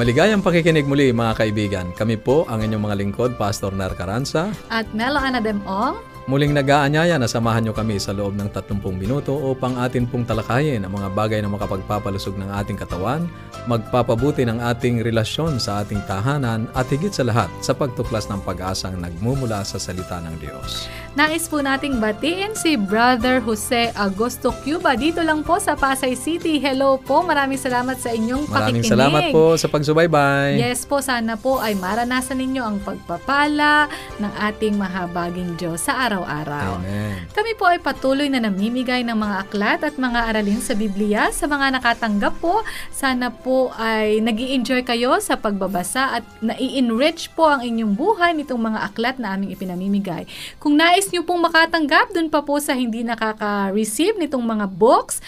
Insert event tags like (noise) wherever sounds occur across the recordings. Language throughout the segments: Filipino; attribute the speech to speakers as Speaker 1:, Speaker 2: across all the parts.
Speaker 1: Maligayang pakikinig muli mga kaibigan. Kami po ang inyong mga lingkod, Pastor Nar Caranza.
Speaker 2: At Melo Anademong.
Speaker 1: Muling nag-aanyaya na samahan nyo kami sa loob ng 30 minuto upang atin pong talakayin ang mga bagay na makapagpapalusog ng ating katawan, magpapabuti ng ating relasyon sa ating tahanan at higit sa lahat sa pagtuklas ng pag-asang nagmumula sa salita ng Diyos.
Speaker 2: Nais po nating batiin si Brother Jose Agosto Cuba dito lang po sa Pasay City. Hello po, maraming salamat sa inyong
Speaker 1: Maraming
Speaker 2: pakikinig.
Speaker 1: salamat po sa pagsubaybay.
Speaker 2: Yes po, sana po ay maranasan ninyo ang pagpapala ng ating mahabaging Diyos sa araw-araw.
Speaker 1: Amen.
Speaker 2: Kami po ay patuloy na namimigay ng mga aklat at mga aralin sa Biblia sa mga nakatanggap po. Sana po ay nag enjoy kayo sa pagbabasa at nai-enrich po ang inyong buhay nitong mga aklat na aming ipinamimigay. Kung nais nyo pong makatanggap dun pa po sa hindi nakaka-receive nitong mga books,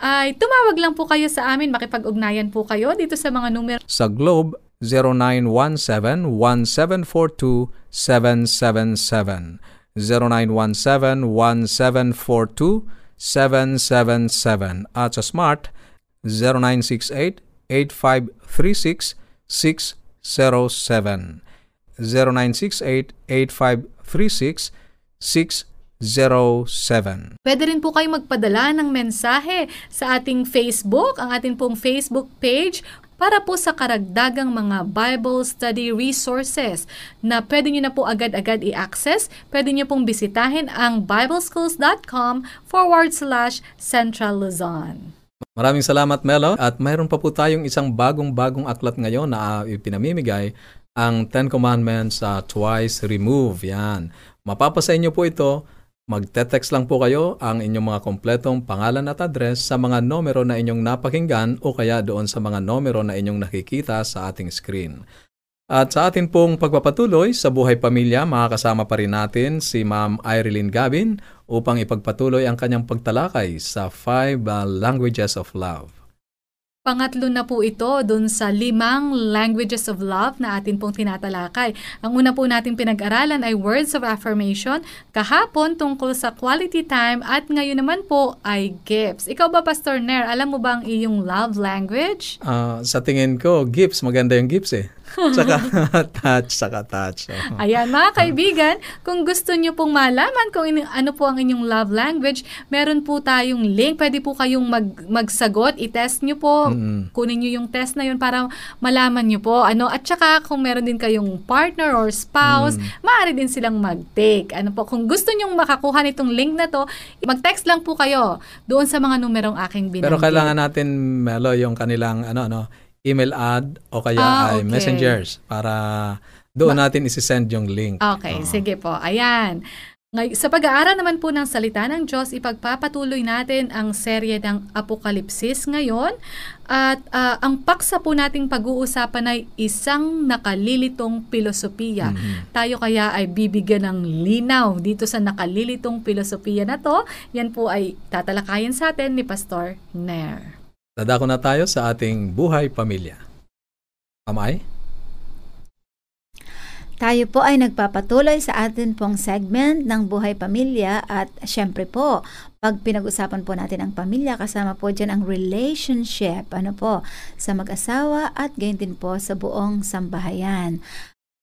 Speaker 2: ay tumawag lang po kayo sa amin, makipag-ugnayan po kayo dito sa mga numero
Speaker 1: Sa Globe, 0917-1742-777. 0917-1742-777. At sa Smart, 0968-8536-607. 0968-8536-607.
Speaker 2: Pwede rin po kayo magpadala ng mensahe sa ating Facebook, ang ating pong Facebook page para po sa karagdagang mga Bible study resources na pwede nyo na po agad-agad i-access. Pwede nyo pong bisitahin ang bibleschools.com forward slash Central Luzon.
Speaker 1: Maraming salamat, Melo. At mayroon pa po tayong isang bagong-bagong aklat ngayon na uh, ipinamimigay, ang Ten Commandments uh, Twice Remove. Yan. Mapapasa inyo po ito. Magte-text lang po kayo ang inyong mga kompletong pangalan at address sa mga numero na inyong napakinggan o kaya doon sa mga numero na inyong nakikita sa ating screen. At sa atin pong pagpapatuloy sa buhay pamilya, makakasama pa rin natin si Ma'am Irene Gavin upang ipagpatuloy ang kanyang pagtalakay sa Five uh, Languages of Love.
Speaker 2: Pangatlo na po ito dun sa limang languages of love na atin pong tinatalakay. Ang una po nating pinag-aralan ay words of affirmation, kahapon tungkol sa quality time at ngayon naman po ay gifts. Ikaw ba, Pastor Nair, alam mo ba ang iyong love language?
Speaker 1: Uh, sa tingin ko, gifts. Maganda yung gifts eh. (laughs) Saka (laughs) touch, saka touch. Oh.
Speaker 2: Ayan, mga kaibigan, kung gusto nyo pong malaman kung in, ano po ang inyong love language, meron po tayong link. Pwede po kayong mag, magsagot, i-test nyo po. Mm-hmm. Kunin nyo yung test na yun para malaman nyo po. Ano, at saka kung meron din kayong partner or spouse, mm-hmm. maaari din silang mag-take. Ano po, kung gusto nyong makakuha nitong link na to, mag-text lang po kayo doon sa mga numerong aking binanggit.
Speaker 1: Pero kailangan natin, Melo, yung kanilang ano, ano, email ad o kaya
Speaker 2: Ah,
Speaker 1: ay
Speaker 2: okay.
Speaker 1: messengers para doon natin isi-send yung link.
Speaker 2: Okay,
Speaker 1: Oo.
Speaker 2: sige po. Ayan. Ngay- Sa pag-aaral naman po ng salita ng Diyos, ipagpapatuloy natin ang serye ng Apokalipsis ngayon. At ah, ang paksa po nating pag-uusapan ay isang nakalilitong filosofiya.
Speaker 1: Mhm.
Speaker 2: Tayo kaya ay bibigyan ng linaw dito sa nakalilitong filosofiya na to. Yan po ay tatalakayin sa atin ni Pastor Nair.
Speaker 1: Dadako na tayo sa ating buhay pamilya. Amay?
Speaker 3: Tayo po ay nagpapatuloy sa atin pong segment ng Buhay Pamilya at syempre po, pag pinag-usapan po natin ang pamilya, kasama po dyan ang relationship, ano po, sa mag-asawa at gayon din po sa buong sambahayan.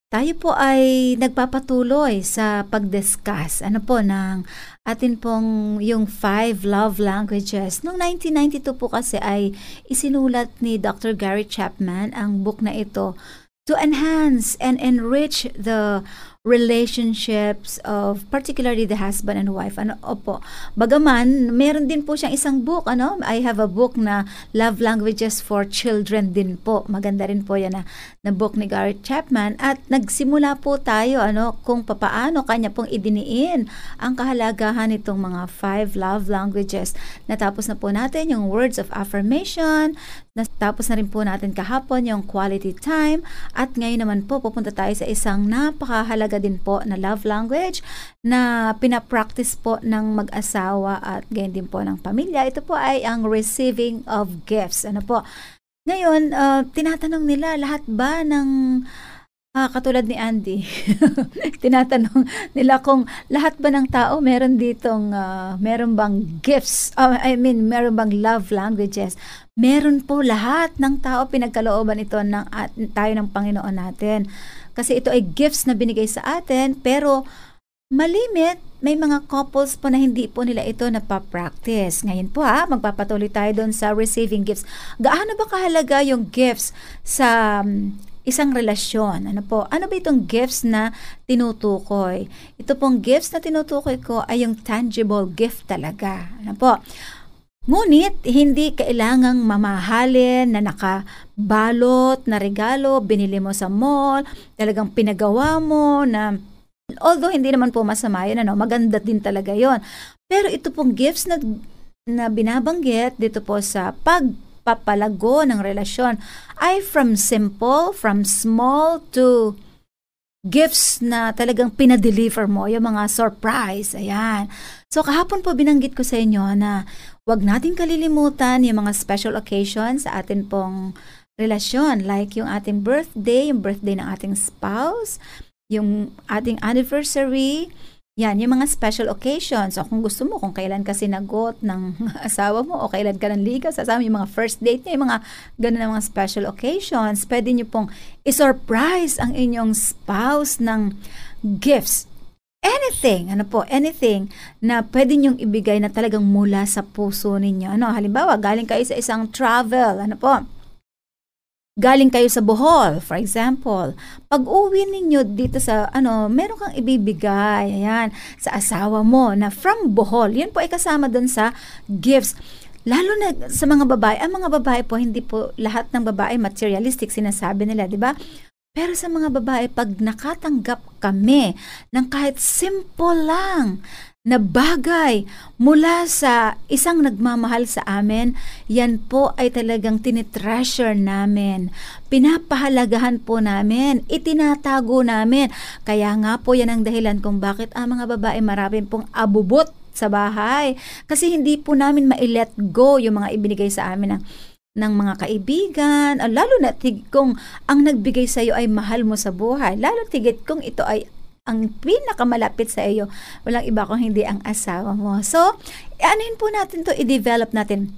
Speaker 3: Tayo po ay nagpapatuloy sa pag-discuss, ano po, ng atin pong yung five love languages. Noong 1992 po kasi ay isinulat ni Dr. Gary Chapman ang book na ito to enhance and enrich the relationships of particularly the husband and wife. Ano, opo. Bagaman, meron din po siyang isang book, ano? I have a book na Love Languages for Children din po. Maganda rin po yan na, na book ni Gary Chapman. At nagsimula po tayo, ano, kung papaano kanya pong idiniin ang kahalagahan nitong mga five love languages. Natapos na po natin yung words of affirmation, Natapos na rin po natin kahapon yung quality time at ngayon naman po pupunta tayo sa isang napakahalaga din po na love language na pinapractice po ng mag-asawa at ganyan din po ng pamilya. Ito po ay ang receiving of gifts. Ano po? Ngayon, uh, tinatanong nila lahat ba ng Ah, katulad ni Andy, (laughs) tinatanong nila kung lahat ba ng tao meron ditong, uh, meron bang gifts, uh, I mean, meron bang love languages. Meron po lahat ng tao pinagkalooban ito ng at, tayo ng Panginoon natin. Kasi ito ay gifts na binigay sa atin, pero malimit, may mga couples po na hindi po nila ito napapractice. Ngayon po ha, magpapatuloy tayo doon sa receiving gifts. Gaano ba kahalaga yung gifts sa um, isang relasyon. Ano po? Ano ba itong gifts na tinutukoy? Ito pong gifts na tinutukoy ko ay yung tangible gift talaga. Ano po? Ngunit, hindi kailangang mamahalin na nakabalot na regalo, binili mo sa mall, talagang pinagawa mo na although hindi naman po masama yun, ano, maganda din talaga yon Pero ito pong gifts na, na binabanggit dito po sa pag pagpapalago ng relasyon ay from simple, from small to gifts na talagang pinadeliver mo, yung mga surprise, ayan. So kahapon po binanggit ko sa inyo na wag nating kalilimutan yung mga special occasions sa atin pong relasyon like yung ating birthday, yung birthday ng ating spouse, yung ating anniversary, yan, yung mga special occasions. O kung gusto mo, kung kailan ka sinagot ng (laughs) asawa mo o kailan ka nanligaw sa asawa, yung mga first date niya, yung mga ganun na mga special occasions, pwede niyo pong isurprise ang inyong spouse ng gifts. Anything, ano po, anything na pwede niyong ibigay na talagang mula sa puso ninyo. Ano, halimbawa, galing kayo sa isang travel, ano po, galing kayo sa Bohol, for example, pag uwi ninyo dito sa, ano, meron kang ibibigay, ayan, sa asawa mo na from Bohol, yun po ay kasama doon sa gifts. Lalo na sa mga babae, ang mga babae po, hindi po lahat ng babae materialistic, sinasabi nila, di ba? Pero sa mga babae, pag nakatanggap kami ng kahit simple lang na bagay mula sa isang nagmamahal sa amin, yan po ay talagang tinitreasure namin. Pinapahalagahan po namin, itinatago namin. Kaya nga po yan ang dahilan kung bakit ang mga babae marami pong abubot sa bahay. Kasi hindi po namin ma-let go yung mga ibinigay sa amin ng ng mga kaibigan, lalo na tig kung ang nagbigay sa iyo ay mahal mo sa buhay, lalo tigit kung ito ay ang pinakamalapit sa iyo, walang iba kung hindi ang asawa mo. So, anuhin po natin to, i-develop natin.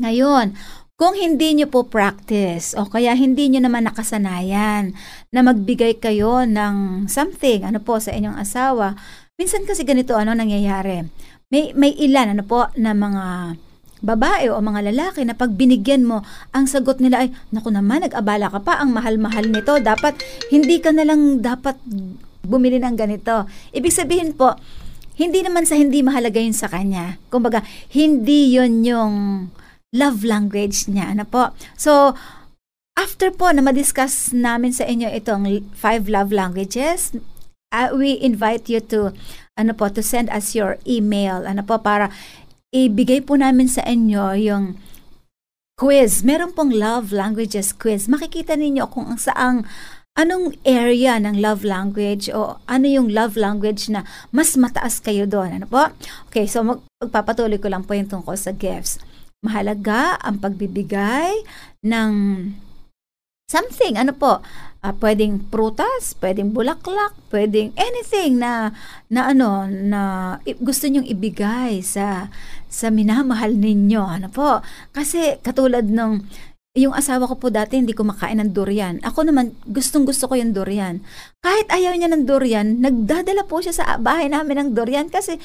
Speaker 3: Ngayon, kung hindi nyo po practice o kaya hindi nyo naman nakasanayan na magbigay kayo ng something, ano po, sa inyong asawa, minsan kasi ganito, ano nangyayari? May, may ilan, ano po, na mga babae o mga lalaki na pag binigyan mo, ang sagot nila ay, naku naman, nag-abala ka pa, ang mahal-mahal nito, dapat, hindi ka na lang dapat bumili ng ganito. Ibig sabihin po, hindi naman sa hindi mahalaga yun sa kanya. Kumbaga, hindi yun yung love language niya. Ano po? So, after po na ma-discuss namin sa inyo itong five love languages, uh, we invite you to ano po to send us your email ano po para ibigay po namin sa inyo yung quiz. Meron pong love languages quiz. Makikita ninyo kung ang saang Anong area ng love language o ano yung love language na mas mataas kayo doon? Ano po? Okay, so mag- magpapatuloy ko lang po yung tungkol sa gifts. Mahalaga ang pagbibigay ng something. Ano po? Uh, pwedeng prutas, pwedeng bulaklak, pwedeng anything na na ano na gusto niyo ibigay sa sa minamahal ninyo. Ano po? Kasi katulad ng yung asawa ko po dati hindi kumakain ng durian. Ako naman, gustong gusto ko yung durian. Kahit ayaw niya ng durian, nagdadala po siya sa bahay namin ng durian kasi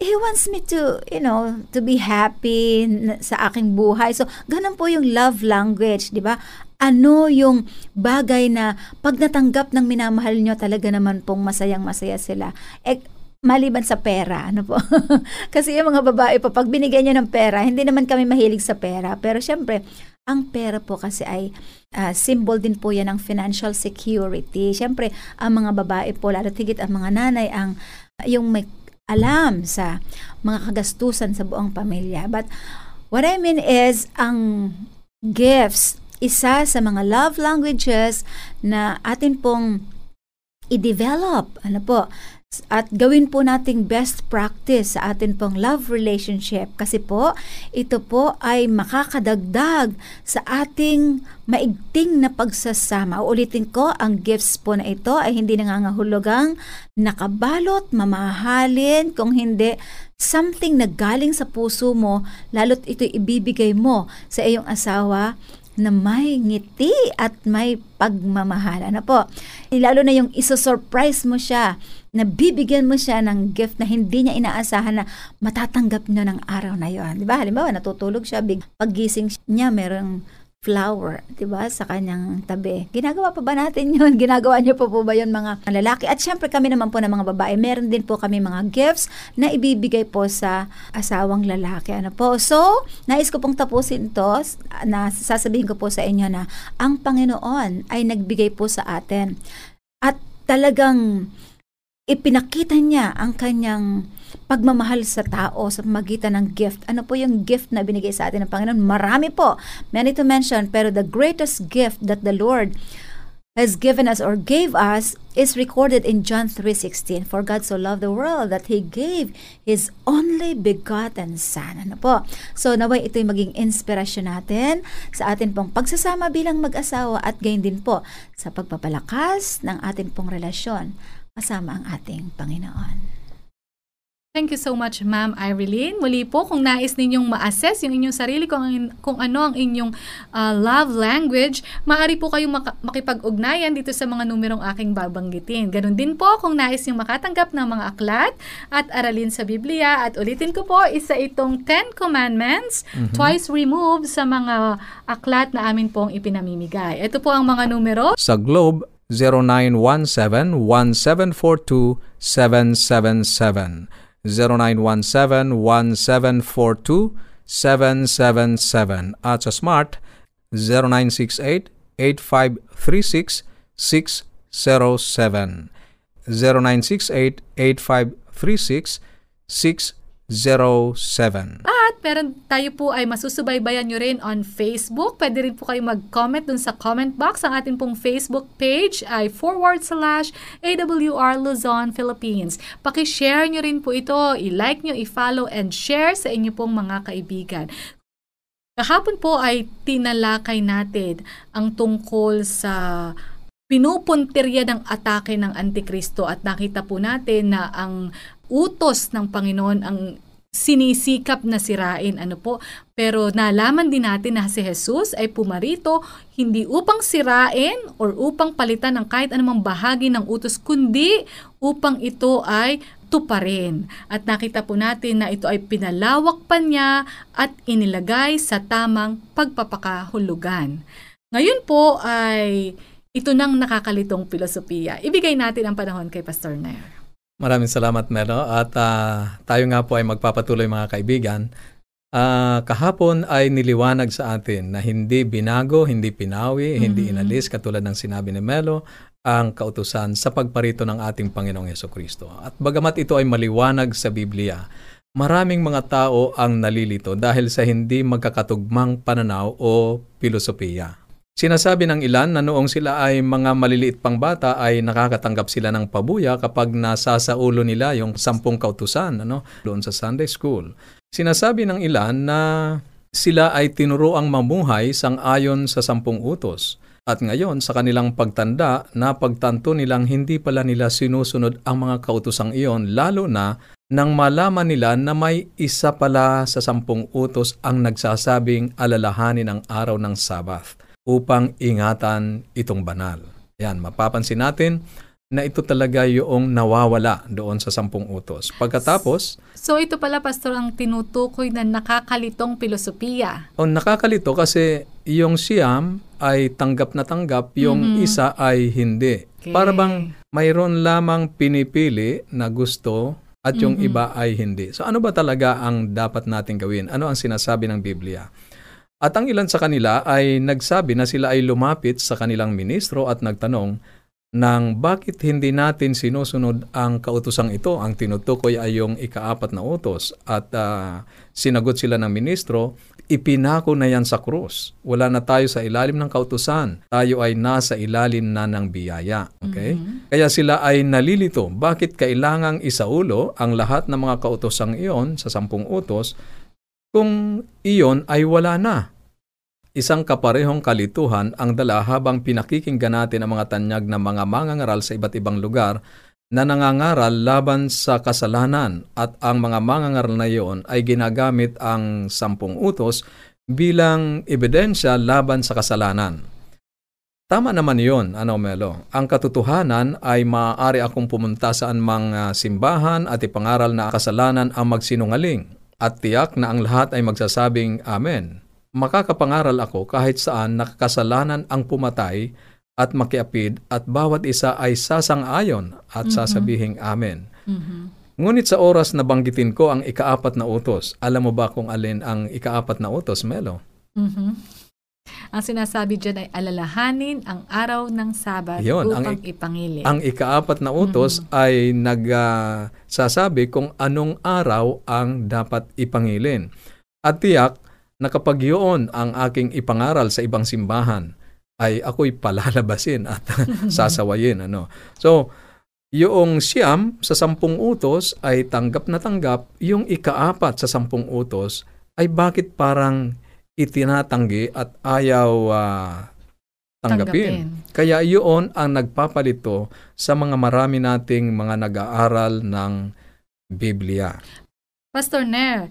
Speaker 3: he wants me to, you know, to be happy sa aking buhay. So, ganun po yung love language, di ba? Ano yung bagay na pag natanggap ng minamahal nyo, talaga naman pong masayang masaya sila. Eh, maliban sa pera, ano po? (laughs) Kasi yung mga babae po, pag binigyan nyo ng pera, hindi naman kami mahilig sa pera. Pero syempre, ang pera po kasi ay uh, symbol din po yan ng financial security. Siyempre, ang mga babae po, lalo tigit ang mga nanay, ang yung may alam sa mga kagastusan sa buong pamilya. But what I mean is, ang gifts. Isa sa mga love languages na atin pong i-develop. Ano po? At gawin po nating best practice sa atin pong love relationship kasi po ito po ay makakadagdag sa ating maigting na pagsasama. Ulitin ko, ang gifts po na ito ay hindi nangangahulugang nakabalot, mamahalin, kung hindi something na galing sa puso mo, lalo't ito ibibigay mo sa iyong asawa na may ngiti at may pagmamahal. Ano po? Lalo na yung isosurprise mo siya, na bibigyan mo siya ng gift na hindi niya inaasahan na matatanggap niya ng araw na yon. Di ba? Halimbawa, natutulog siya, big, paggising niya, merong flower, 'di ba, sa kanyang tabi. Ginagawa pa ba natin 'yun? (laughs) Ginagawa niyo po po ba 'yun mga lalaki? At syempre kami naman po ng mga babae, meron din po kami mga gifts na ibibigay po sa asawang lalaki. Ano po? So, nais ko pong tapusin 'to na sasabihin ko po sa inyo na ang Panginoon ay nagbigay po sa atin. At talagang ipinakita niya ang kanyang pagmamahal sa tao sa magitan ng gift. Ano po yung gift na binigay sa atin ng Panginoon? Marami po. Many to mention, pero the greatest gift that the Lord has given us or gave us is recorded in John 3:16. For God so loved the world that he gave his only begotten son. Ano po? So naway ito'y maging inspirasyon natin sa atin pong pagsasama bilang mag-asawa at gayon din po sa pagpapalakas ng ating pong relasyon kasama ang ating Panginoon.
Speaker 2: Thank you so much, Ma'am Irene. Muli po, kung nais ninyong ma-assess yung inyong sarili, kung, kung ano ang inyong uh, love language, maaari po kayong maka- makipag-ugnayan dito sa mga numerong aking babanggitin. Ganon din po, kung nais yung makatanggap ng mga aklat at aralin sa Biblia. At ulitin ko po, isa itong Ten Commandments, mm-hmm. twice removed sa mga aklat na amin pong ipinamimigay. Ito po ang mga numero.
Speaker 1: Sa Globe, 0917-1742-777. 0917-1742-777 at sa Smart 0968-8536-607 0968-8536-607
Speaker 2: At meron tayo po ay masusubaybayan nyo rin on Facebook. Pwede rin po kayo mag-comment dun sa comment box. Ang ating pong Facebook page ay forward slash AWR Luzon, Philippines. Pakishare nyo rin po ito. I-like nyo, i-follow, and share sa inyo pong mga kaibigan. Kahapon po ay tinalakay natin ang tungkol sa pinupuntirya ng atake ng Antikristo at nakita po natin na ang utos ng Panginoon ang sinisikap na sirain ano po. Pero nalaman din natin na si Jesus ay pumarito hindi upang sirain or upang palitan ng kahit anumang bahagi ng utos kundi upang ito ay tuparin. At nakita po natin na ito ay pinalawak pa niya at inilagay sa tamang pagpapakahulugan. Ngayon po ay ito nang nakakalitong filosofiya ibigay natin ang panahon kay Pastor Nair
Speaker 1: Maraming salamat, Melo. At uh, tayo nga po ay magpapatuloy mga kaibigan. Uh, kahapon ay niliwanag sa atin na hindi binago, hindi pinawi, mm-hmm. hindi inalis katulad ng sinabi ni Melo ang kautusan sa pagparito ng ating Panginoong Yeso Kristo. At bagamat ito ay maliwanag sa Biblia, maraming mga tao ang nalilito dahil sa hindi magkakatugmang pananaw o filosofiya. Sinasabi ng ilan na noong sila ay mga maliliit pang bata ay nakakatanggap sila ng pabuya kapag nasa sa ulo nila yung sampung kautusan ano, doon sa Sunday School. Sinasabi ng ilan na sila ay tinuruang mamuhay sang ayon sa sampung utos. At ngayon, sa kanilang pagtanda, napagtanto nilang hindi pala nila sinusunod ang mga kautosang iyon, lalo na nang malaman nila na may isa pala sa sampung utos ang nagsasabing alalahanin ang araw ng Sabbath upang ingatan itong banal. Yan, mapapansin natin na ito talaga yung nawawala doon sa sampung utos. Pagkatapos...
Speaker 2: So ito pala, Pastor, ang tinutukoy na nakakalitong filosofiya.
Speaker 1: O nakakalito kasi yung siyam ay tanggap na tanggap, yung mm-hmm. isa ay hindi. Okay. Para bang mayroon lamang pinipili na gusto at yung mm-hmm. iba ay hindi. So ano ba talaga ang dapat natin gawin? Ano ang sinasabi ng Biblia? At ang ilan sa kanila ay nagsabi na sila ay lumapit sa kanilang ministro at nagtanong, ng bakit hindi natin sinusunod ang kautosang ito. Ang tinutukoy ay yung ikaapat na utos at uh, sinagot sila ng ministro, ipinako na yan sa krus. Wala na tayo sa ilalim ng kautusan. Tayo ay nasa ilalim na ng biyaya. Okay? Mm-hmm. Kaya sila ay nalilito. Bakit kailangang isaulo ang lahat ng mga kautosang iyon sa sampung utos kung iyon ay wala na? Isang kaparehong kalituhan ang dala habang pinakikinggan natin ang mga tanyag ng mga mangangaral sa iba't ibang lugar na nangangaral laban sa kasalanan at ang mga mangangaral na iyon ay ginagamit ang sampung utos bilang ebidensya laban sa kasalanan. Tama naman yon, ano Melo. Ang katotohanan ay maaari akong pumunta saan mga simbahan at ipangaral na kasalanan ang magsinungaling at tiyak na ang lahat ay magsasabing Amen. Makakapangaral ako kahit saan nakakasalanan ang pumatay at makiapid at bawat isa ay sasang-ayon at mm-hmm. sasabihing amen. Mm-hmm. Ngunit sa oras na banggitin ko ang ikaapat na utos, alam mo ba kung alin ang ikaapat na utos, Melo?
Speaker 2: Mm-hmm. Ang sinasabi dyan ay alalahanin ang araw ng Sabat Yun, upang ang, ipangili.
Speaker 1: Ang ikaapat na utos mm-hmm. ay nagsasabi uh, kung anong araw ang dapat ipangilin. At tiyak na kapag yun ang aking ipangaral sa ibang simbahan, ay ako'y palalabasin at (laughs) sasawayin. Ano? So, yung siyam sa sampung utos ay tanggap na tanggap, yung ikaapat sa sampung utos ay bakit parang itinatanggi at ayaw uh, tanggapin. tanggapin. Kaya yun ang nagpapalito sa mga marami nating mga nag-aaral ng Biblia.
Speaker 2: Pastor Nair,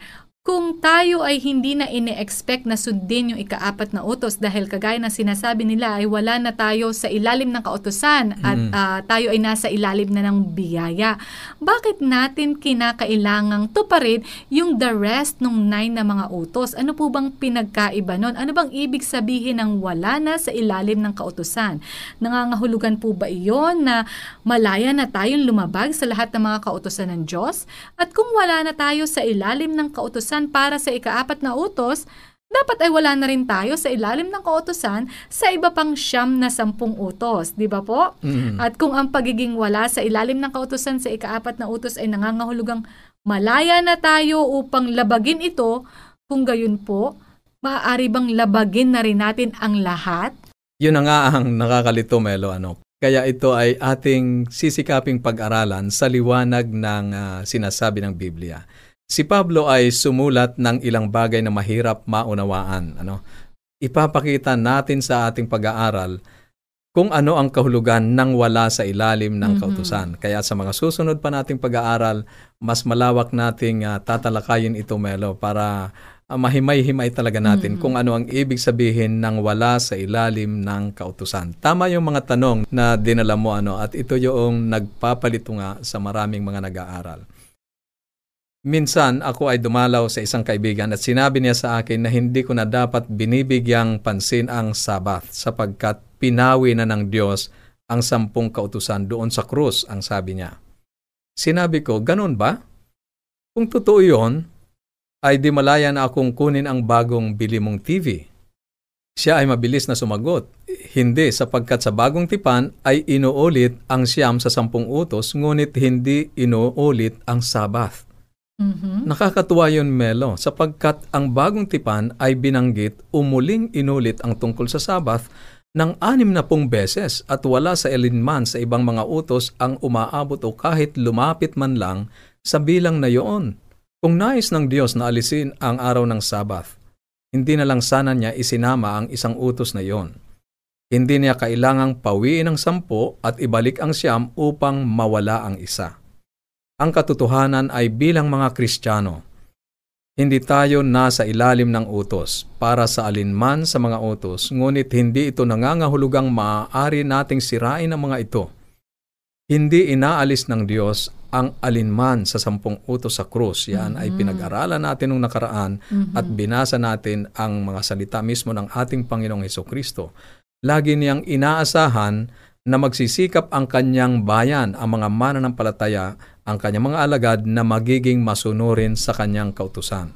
Speaker 2: kung tayo ay hindi na ine-expect na sundin yung ikaapat na utos dahil kagaya na sinasabi nila ay wala na tayo sa ilalim ng kautosan at mm. uh, tayo ay nasa ilalim na ng biyaya. Bakit natin kinakailangang tuparin yung the rest ng nine na mga utos? Ano po bang pinagkaiba nun? Ano bang ibig sabihin ng wala na sa ilalim ng kautosan? Nangangahulugan po ba iyon na malaya na tayong lumabag sa lahat ng mga kautosan ng Diyos? At kung wala na tayo sa ilalim ng kautosan, kautosan para sa ikaapat na utos, dapat ay wala na rin tayo sa ilalim ng kautosan sa iba pang siyam na sampung utos. Di ba po? Mm-hmm. At kung ang pagiging wala sa ilalim ng kautosan sa ikaapat na utos ay nangangahulugang malaya na tayo upang labagin ito, kung gayon po, maaari bang labagin na rin natin ang lahat?
Speaker 1: Yun na nga ang nakakalito, Melo. Ano? Kaya ito ay ating sisikaping pag-aralan sa liwanag ng uh, sinasabi ng Biblia. Si Pablo ay sumulat ng ilang bagay na mahirap maunawaan. Ano? Ipapakita natin sa ating pag-aaral kung ano ang kahulugan ng wala sa ilalim ng mm-hmm. kautusan. Kaya sa mga susunod pa nating pag-aaral, mas malawak nating uh, tatalakayin ito, Melo, para uh, mahimay-himay talaga natin mm-hmm. kung ano ang ibig sabihin ng wala sa ilalim ng kautusan. Tama yung mga tanong na dinala mo ano at ito yung nagpapalito nga sa maraming mga nag-aaral. Minsan ako ay dumalaw sa isang kaibigan at sinabi niya sa akin na hindi ko na dapat binibigyang pansin ang Sabath sapagkat pinawi na ng Diyos ang sampung kautusan doon sa krus, ang sabi niya. Sinabi ko, ganun ba? Kung totoo yon, ay di malaya na akong kunin ang bagong bili mong TV. Siya ay mabilis na sumagot. Hindi sapagkat sa bagong tipan ay inuulit ang siyam sa sampung utos ngunit hindi inuulit ang Sabath. Mm-hmm. Nakakatuwa yun, Melo, sapagkat ang bagong tipan ay binanggit umuling inulit ang tungkol sa Sabath ng anim na pong beses at wala sa elinman sa ibang mga utos ang umaabot o kahit lumapit man lang sa bilang na iyon. Kung nais ng Diyos na alisin ang araw ng Sabath, hindi na lang sana niya isinama ang isang utos na iyon. Hindi niya kailangang pawiin ang sampo at ibalik ang siyam upang mawala ang isa. Ang katotohanan ay bilang mga Kristiyano, hindi tayo nasa ilalim ng utos para sa alinman sa mga utos, ngunit hindi ito nangangahulugang maaari nating sirain ang mga ito. Hindi inaalis ng Diyos ang alinman sa sampung utos sa krus. Yan mm-hmm. ay pinag-aralan natin nung nakaraan mm-hmm. at binasa natin ang mga salita mismo ng ating Panginoong Heso Kristo. Lagi niyang inaasahan na magsisikap ang kanyang bayan, ang mga mananampalataya, ang kanyang mga alagad na magiging masunurin sa kanyang kautusan.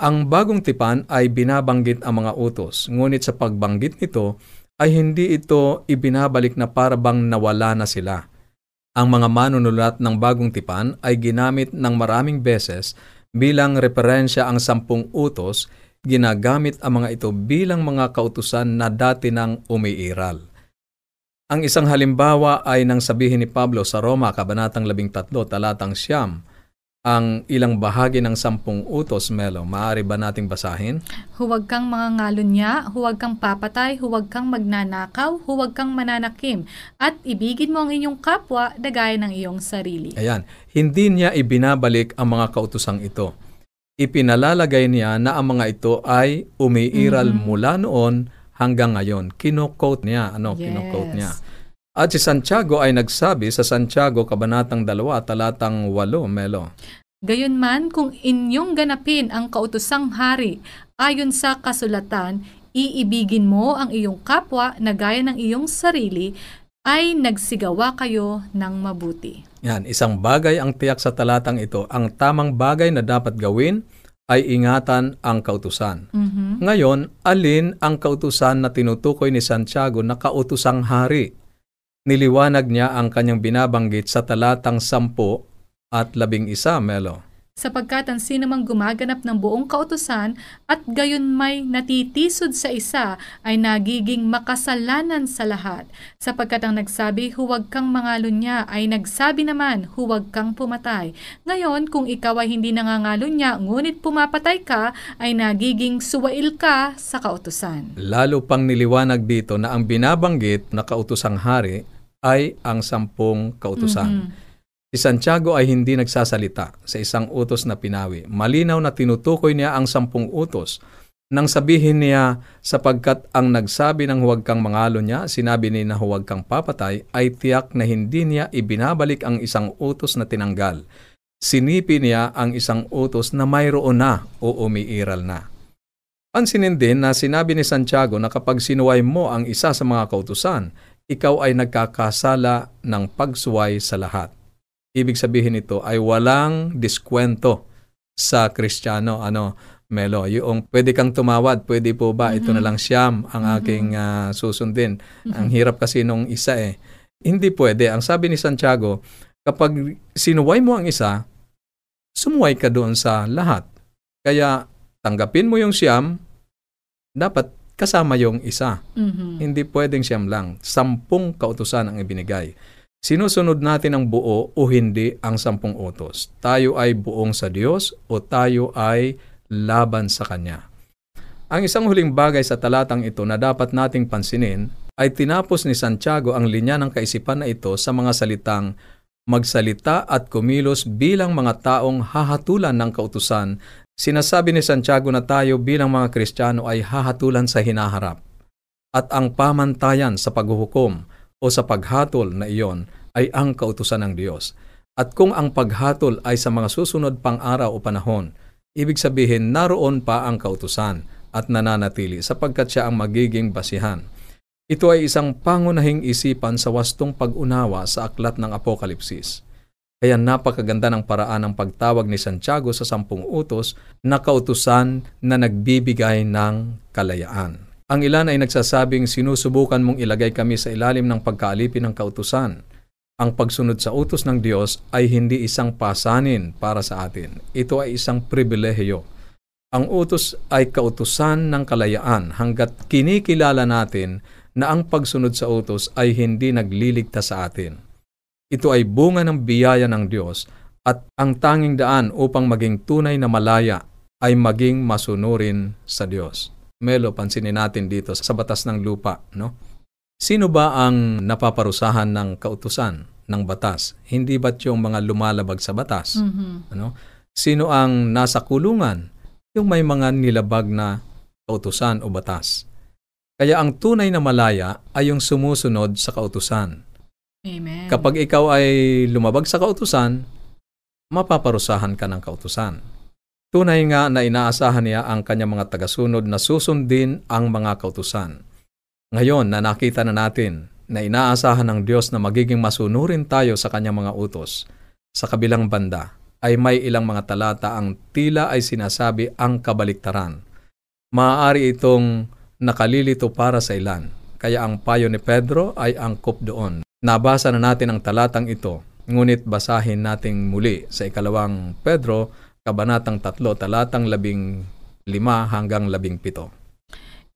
Speaker 1: Ang bagong tipan ay binabanggit ang mga utos, ngunit sa pagbanggit nito ay hindi ito ibinabalik na para bang nawala na sila. Ang mga manunulat ng bagong tipan ay ginamit ng maraming beses bilang referensya ang sampung utos, ginagamit ang mga ito bilang mga kautusan na dati nang umiiral. Ang isang halimbawa ay nang sabihin ni Pablo sa Roma, Kabanatang 13, talatang siyam, ang ilang bahagi ng sampung utos, Melo. Maaari ba nating basahin?
Speaker 2: Huwag kang mga ngalunya, huwag kang papatay, huwag kang magnanakaw, huwag kang mananakim, at ibigin mo ang inyong kapwa na gaya ng iyong sarili.
Speaker 1: Ayan, hindi niya ibinabalik ang mga kautusang ito. Ipinalalagay niya na ang mga ito ay umiiral
Speaker 2: Mhm.
Speaker 1: mula noon hanggang ngayon. Kino-quote niya, ano,
Speaker 2: Yes.
Speaker 1: kino-quote niya. At si Santiago ay nagsabi sa Santiago Kabanatang 2, talatang 8, Melo.
Speaker 2: Gayunman, kung inyong ganapin ang kautusang hari ayon sa kasulatan, iibigin mo ang iyong kapwa na gaya ng iyong sarili, ay nagsigawa kayo ng mabuti.
Speaker 1: Yan, isang bagay ang tiyak sa talatang ito. Ang tamang bagay na dapat gawin ay ingatan ang kautusan.
Speaker 2: Mhm.
Speaker 1: Ngayon, alin ang kautusan na tinutukoy ni Santiago na kautusang hari? Niliwanag niya ang kanyang binabanggit sa talatang 10 at 11, Melo.
Speaker 2: Sapagkat ang sinumang gumaganap ng buong kautusan at gayon may natitisod sa isa ay nagiging makasalanan sa lahat. Sapagkat ang nagsabi, huwag kang mangalunya, ay nagsabi naman, huwag kang pumatay. Ngayon, kung ikaw ay hindi nangangalunya, ngunit pumapatay ka, ay nagiging suwail ka sa kautusan.
Speaker 1: Lalo pang niliwanag dito na ang binabanggit na kautusang hari ay ang sampung kautusan.
Speaker 2: Mhm.
Speaker 1: Si Santiago ay hindi nagsasalita sa isang utos na pinawi. Malinaw na tinutukoy niya ang sampung utos. Nang sabihin niya, sapagkat ang nagsabi ng huwag kang mangalo niya, sinabi ni na huwag kang papatay, ay tiyak na hindi niya ibinabalik ang isang utos na tinanggal. Sinipi niya ang isang utos na mayroon na o umiiral na. Pansinin din na sinabi ni Santiago na kapag sinuway mo ang isa sa mga kautusan, ikaw ay nagkakasala ng pagsuway sa lahat. Ibig sabihin nito ay walang diskwento sa Kristiyano. Ano, Melo, yung pwede kang tumawad, pwede po ba? Ito na lang siyam ang aking ah, susundin. Ang hirap kasi nung isa eh. Hindi pwede. Ang sabi ni Santiago, kapag sinuway mo ang isa, sumuway ka doon sa lahat. Kaya tanggapin mo yung siyam, dapat kasama yung isa.
Speaker 2: Mhm.
Speaker 1: Hindi pwedeng siyam lang. Sampung kautusan ang ibinigay. Sinusunod natin ang buo o hindi ang sampung utos. Tayo ay buong sa Diyos o tayo ay laban sa Kanya. Ang isang huling bagay sa talatang ito na dapat nating pansinin ay tinapos ni Santiago ang linya ng kaisipan na ito sa mga salitang magsalita at kumilos bilang mga taong hahatulan ng kautusan. Sinasabi ni Santiago na tayo bilang mga Kristiyano ay hahatulan sa hinaharap. At ang pamantayan sa paghuhukom o sa paghatol na iyon ay ang kautusan ng Diyos. At kung ang paghatol ay sa mga susunod pang araw o panahon, ibig sabihin naroon pa ang kautusan at nananatili sapagkat siya ang magiging basihan. Ito ay isang pangunahing isipan sa wastong pag-unawa sa aklat ng Apokalipsis. Kaya napakaganda ng paraan ng pagtawag ni Santiago sa sampung utos na kautusan na nagbibigay ng kalayaan. Ang ilan ay nagsasabing sinusubukan mong ilagay kami sa ilalim ng pagkaalipin ng kautusan. Ang pagsunod sa utos ng Diyos ay hindi isang pasanin para sa atin. Ito ay isang pribilehiyo. Ang utos ay kautusan ng kalayaan hanggat kinikilala natin na ang pagsunod sa utos ay hindi nagliligtas sa atin. Ito ay bunga ng biyaya ng Diyos at ang tanging daan upang maging tunay na malaya ay maging masunurin sa Diyos. Melo, pansinin natin dito sa batas ng lupa, no? Sino ba ang napaparusahan ng kautusan ng batas? Hindi ba't yung mga lumalabag sa batas?
Speaker 2: Mhm.
Speaker 1: Ano? Sino ang nasa kulungan? Yung may mga nilabag na kautusan o batas. Kaya ang tunay na malaya ay yung sumusunod sa kautusan.
Speaker 2: Amen.
Speaker 1: Kapag ikaw ay lumabag sa kautusan, mapaparusahan ka ng kautusan. Tunay nga na inaasahan niya ang kanyang mga tagasunod na susundin ang mga kautusan. Ngayon na nakita na natin na inaasahan ng Diyos na magiging masunurin tayo sa kanyang mga utos, sa kabilang banda ay may ilang mga talata ang tila ay sinasabi ang kabaliktaran. Maaari itong nakalilito para sa ilan. kaya ang payo ni Pedro ay angkop doon. Nabasa na natin ang talatang ito, ngunit basahin nating muli sa ikalawang Pedro, kabanatang 3, talatang 15 hanggang 17.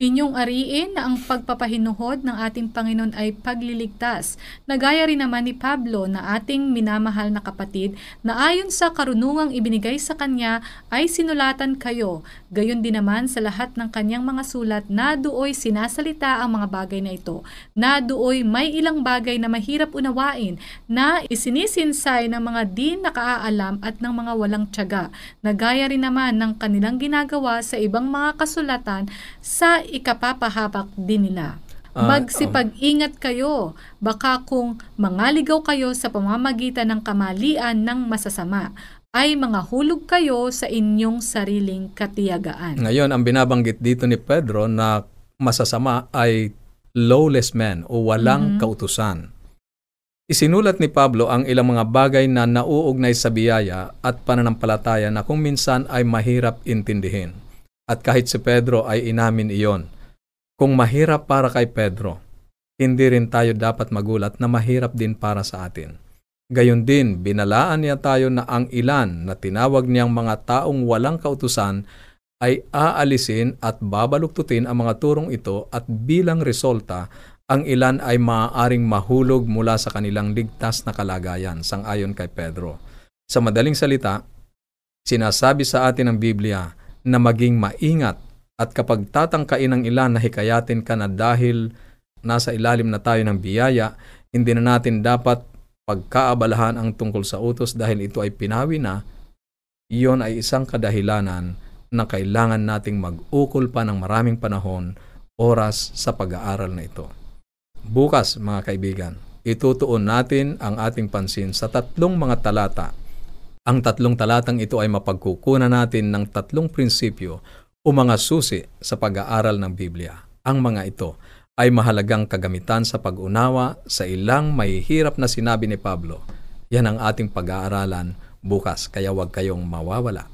Speaker 2: Inyong ariin na ang pagpapahinuhod ng ating Panginoon ay pagliligtas. Nagaya rin naman ni Pablo na ating minamahal na kapatid na ayon sa karunungang ibinigay sa kanya ay sinulatan kayo. Gayon din naman sa lahat ng kanyang mga sulat na dooy sinasalita ang mga bagay na ito. Na dooy may ilang bagay na mahirap unawain na isinisinsay ng mga di nakaaalam at ng mga walang tiyaga. Nagaya rin naman ng kanilang ginagawa sa ibang mga kasulatan sa ikapapahabak din nila.
Speaker 1: Ah,
Speaker 2: Magsipag-ingat kayo, baka kung mangaligaw kayo sa pamamagitan ng kamalian ng masasama, ay mga hulog kayo sa inyong sariling katiyagaan.
Speaker 1: Ngayon, ang binabanggit dito ni Pedro na masasama ay lawless men o walang
Speaker 2: Mhm.
Speaker 1: kautusan. Isinulat ni Pablo ang ilang mga bagay na nauugnay sa biyaya at pananampalataya na kung minsan ay mahirap intindihin. At kahit si Pedro ay inamin iyon. Kung mahirap para kay Pedro, hindi rin tayo dapat magulat na mahirap din para sa atin. Gayon din, binalaan niya tayo na ang ilan na tinawag niyang mga taong walang kautusan ay aalisin at babaluktutin ang mga turong ito at bilang resulta, ang ilan ay maaaring mahulog mula sa kanilang ligtas na kalagayan, sangayon kay Pedro. Sa madaling salita, sinasabi sa atin ng Biblia na maging maingat at kapag tatangkain ng ilan na hikayatin ka na dahil nasa ilalim na tayo ng biyaya, hindi na natin dapat pagkaabalahan ang tungkol sa utos dahil ito ay pinawi na, iyon ay isang kadahilanan na kailangan nating mag-ukol pa ng maraming panahon, oras sa pag-aaral na ito. Bukas, mga kaibigan, itutuon natin ang ating pansin sa tatlong mga talata. Ang tatlong talatang ito ay mapagkukunan natin ng tatlong prinsipyo o mga susi sa pag-aaral ng Biblia. Ang mga ito ay mahalagang kagamitan sa pag-unawa sa ilang mahihirap na sinabi ni Pablo. Yan ang ating pag-aaralan bukas, kaya huwag kayong mawawala.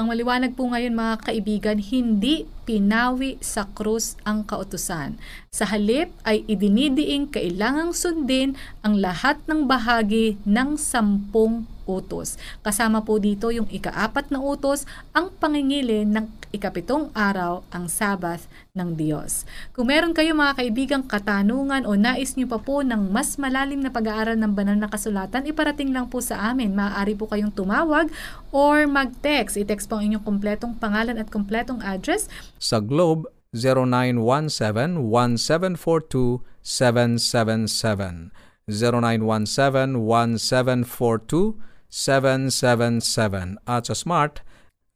Speaker 2: Ang maliwanag po ngayon mga kaibigan, hindi pinawi sa krus ang kautusan. Sa halip ay idinidiing kailangang sundin ang lahat ng bahagi ng sampung utos. Kasama po dito yung ikaapat na utos, ang pangingili ng ikapitong araw, ang Sabbath ng Diyos. Kung meron kayo mga kaibigang katanungan o nais nyo pa po ng mas malalim na pag-aaral ng banal na kasulatan, iparating lang po sa amin. Maaari po kayong tumawag or mag-text. I-text po ang inyong kompletong pangalan at kompletong address
Speaker 1: Sa Globe, 0917-1742-777. 0917-1742-777. At sa Smart,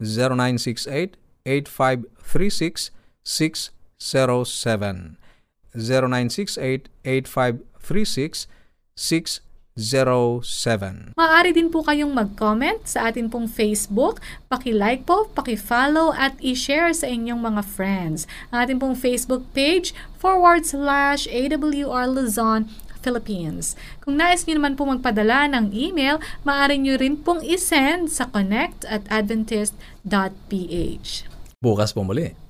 Speaker 1: 0968-8536-607. 0968-8536-607.
Speaker 2: Maaari din po kayong mag-comment sa atin pong Facebook. Paki-like po, paki-follow at i-share sa inyong mga friends. Ang ating pong Facebook page forward slash AWR Luzon, Philippines. Kung nais nyo naman po magpadala ng email, maaari nyo rin pong isend sa connect at adventist.ph.
Speaker 1: Bukas po muli.